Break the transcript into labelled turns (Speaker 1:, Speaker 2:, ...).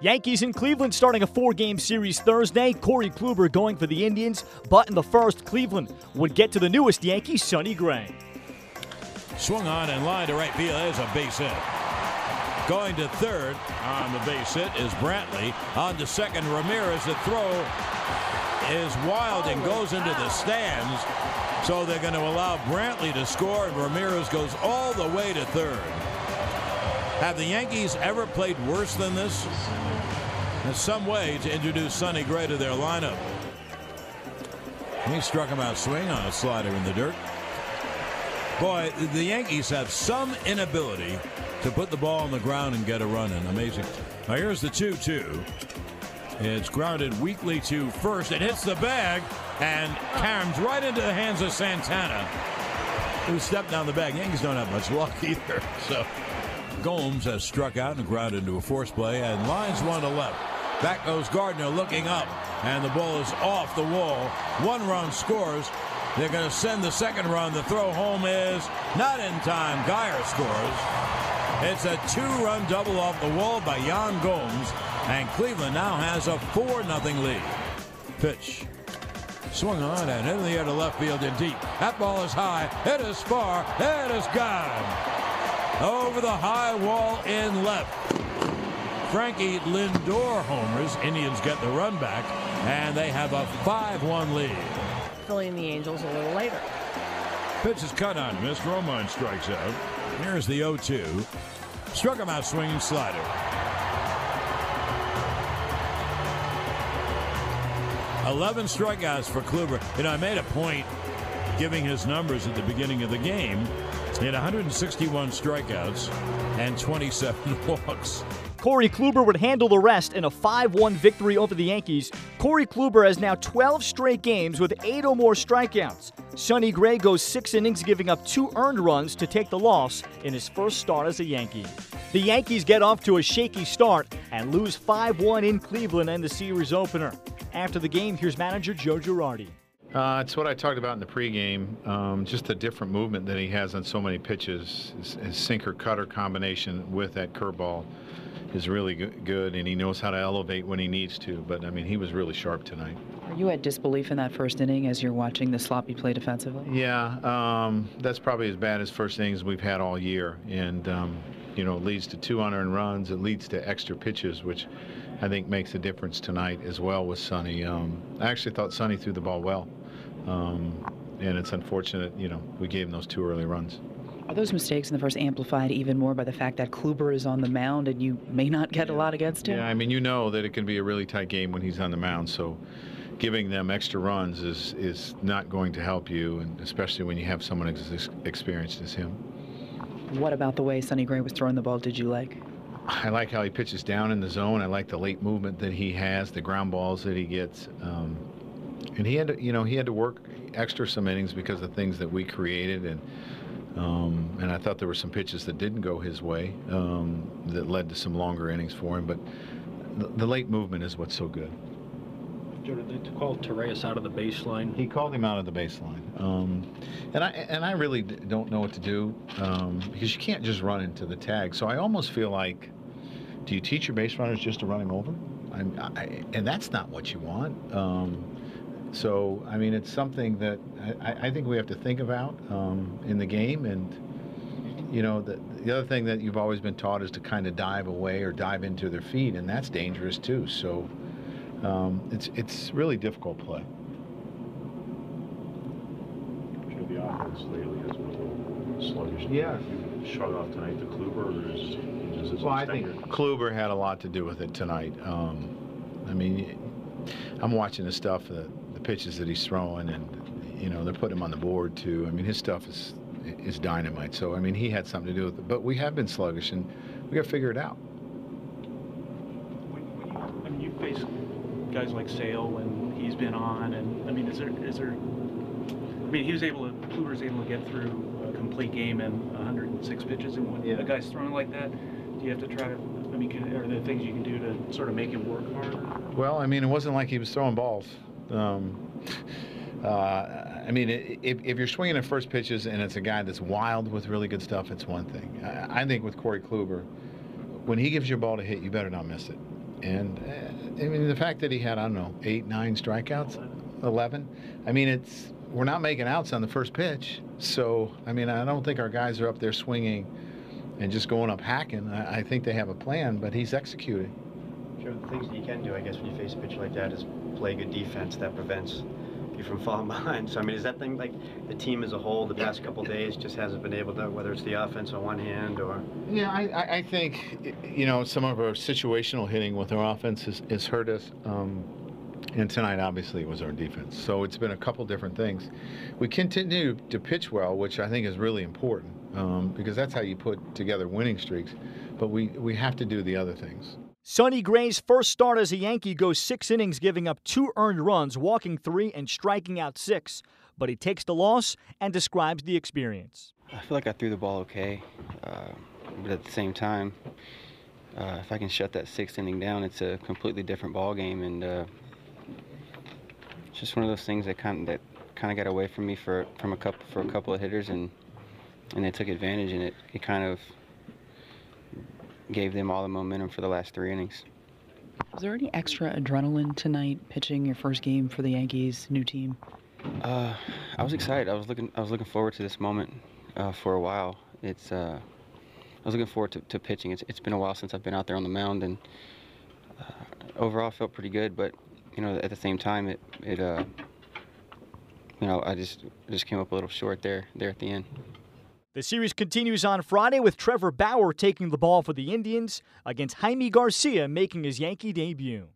Speaker 1: Yankees in Cleveland starting a four game series Thursday. Corey Kluber going for the Indians, but in the first, Cleveland would get to the newest Yankee, Sonny Gray.
Speaker 2: Swung on and line to right field. There's a base hit. Going to third on the base hit is Brantley. On to second, Ramirez. The throw is wild and goes into the stands. So they're going to allow Brantley to score, and Ramirez goes all the way to third. Have the Yankees ever played worse than this? In some way to introduce Sonny Gray to their lineup. He struck him out swing on a slider in the dirt. Boy, the Yankees have some inability to put the ball on the ground and get a run in. Amazing. Now here's the 2 2. It's grounded weakly to first. It hits the bag and caroms right into the hands of Santana, who stepped down the bag. Yankees don't have much luck either. So Gomes has struck out and grounded into a force play and lines one to left. Back goes Gardner looking up, and the ball is off the wall. One run scores. They're going to send the second run. The throw home is not in time. Guyer scores. It's a two-run double off the wall by Yan Gomes, and Cleveland now has a 4 0 lead. Pitch. Swung on and in the air to left field and deep. That ball is high. It is far. It is gone. Over the high wall in left. Frankie Lindor homers. Indians get the run back, and they have a 5-1 lead.
Speaker 3: Filling the Angels a little later.
Speaker 2: Pitch is cut on. Missed Romine strikes out. Here's the 0-2. Struck him out swinging slider. 11 strikeouts for Kluber. You know, I made a point giving his numbers at the beginning of the game. Had 161 strikeouts and 27 walks.
Speaker 1: Corey Kluber would handle the rest in a 5 1 victory over the Yankees. Corey Kluber has now 12 straight games with 8 or more strikeouts. Sonny Gray goes 6 innings, giving up 2 earned runs to take the loss in his first start as a Yankee. The Yankees get off to a shaky start and lose 5 1 in Cleveland in the series opener. After the game, here's manager Joe Girardi.
Speaker 4: Uh, it's what I talked about in the pregame. Um, just the different movement that he has on so many pitches. His, his sinker cutter combination with that curveball is really good, and he knows how to elevate when he needs to. But I mean, he was really sharp tonight.
Speaker 5: Are you at disbelief in that first inning as you're watching the sloppy play defensively?
Speaker 4: Yeah, um, that's probably as bad as first innings we've had all year, and um, you know, it leads to two unearned runs. It leads to extra pitches, which I think makes a difference tonight as well with Sonny. Um, I actually thought Sonny threw the ball well, um, and it's unfortunate, you know, we gave him those two early runs.
Speaker 5: Are those mistakes in the first amplified even more by the fact that Kluber is on the mound and you may not get a lot against him?
Speaker 4: Yeah, I mean, you know that it can be a really tight game when he's on the mound, so giving them extra runs is is not going to help you, and especially when you have someone as experienced as him.
Speaker 5: What about the way Sonny Gray was throwing the ball did you like?
Speaker 4: I like how he pitches down in the zone. I like the late movement that he has, the ground balls that he gets. Um, and he had to, you know, he had to work extra some innings because of things that we created and um, and I thought there were some pitches that didn't go his way um, that led to some longer innings for him. But the, the late movement is what's so good.
Speaker 6: They called Torreyes out of the baseline?
Speaker 4: He called him out of the baseline, um, and I and I really don't know what to do um, because you can't just run into the tag. So I almost feel like, do you teach your base runners just to run him over? I, and that's not what you want. Um, so, I mean, it's something that I, I think we have to think about um, in the game. And, you know, the, the other thing that you've always been taught is to kind of dive away or dive into their feet, and that's dangerous too. So, um, it's it's really difficult play.
Speaker 7: Sure, the offense lately has been a little sluggish.
Speaker 4: Yeah.
Speaker 7: Shut off tonight to Kluber, or is, is
Speaker 4: well, I think Kluber had a lot to do with it tonight. Um, I mean, I'm watching the stuff. Uh, the pitches that he's throwing, and you know they're putting him on the board too. I mean, his stuff is is dynamite. So I mean, he had something to do with it. But we have been sluggish, and we got to figure it out.
Speaker 6: When, when you, I mean, you face guys like Sale when he's been on, and I mean, is there is there? I mean, he was able to Kluber was able to get through a complete game in 106 pitches, and when
Speaker 4: yeah.
Speaker 6: a guy's throwing like that, do you have to try to? I mean, can, are there things you can do to sort of make him work harder?
Speaker 4: Well, I mean, it wasn't like he was throwing balls. Um, uh, I mean, if, if, you're swinging at first pitches and it's a guy that's wild with really good stuff, it's one thing. I, I, think with Corey Kluber, when he gives you a ball to hit, you better not miss it. and uh, I mean the fact that he had I don't know eight, nine strikeouts, eleven. I mean it's we're not making outs on the first pitch. So I mean I don't think our guys are up there swinging and just going up hacking. I, I think they have a plan, but he's executing.
Speaker 8: Sure, the things that you can do, I guess, when you face a pitcher like that is play good defense that prevents you from falling behind. So, I mean, is that thing like the team as a whole the past couple days just hasn't been able to, whether it's the offense on one hand or.
Speaker 4: Yeah, I, I, think, you know, some of our situational hitting with our offense has, has hurt us. Um, and tonight, obviously, was our defense. So it's been a couple different things. We continue to pitch well, which I think is really important um, because that's how you put together winning streaks. But we, we have to do the other things.
Speaker 1: Sonny Gray's first start as a Yankee goes six innings, giving up two earned runs, walking three, and striking out six. But he takes the loss and describes the experience.
Speaker 9: I feel like I threw the ball okay, uh, but at the same time, uh, if I can shut that sixth inning down, it's a completely different ball game, and uh, it's just one of those things that kind of, that kind of got away from me for from a couple for a couple of hitters, and and they took advantage, and it it kind of gave them all the momentum for the last three innings.
Speaker 5: Was there any extra adrenaline tonight pitching your first game for the Yankees, new team?
Speaker 9: Uh, I was excited. I was looking. I was looking forward to this moment uh, for a while. It's. Uh, I was looking forward to, to pitching. It's, it's been a while since I've been out there on the mound, and uh, overall, felt pretty good. But you know, at the same time, it it uh, you know, I just just came up a little short there there at the end.
Speaker 1: The series continues on Friday with Trevor Bauer taking the ball for the Indians against Jaime Garcia making his Yankee debut.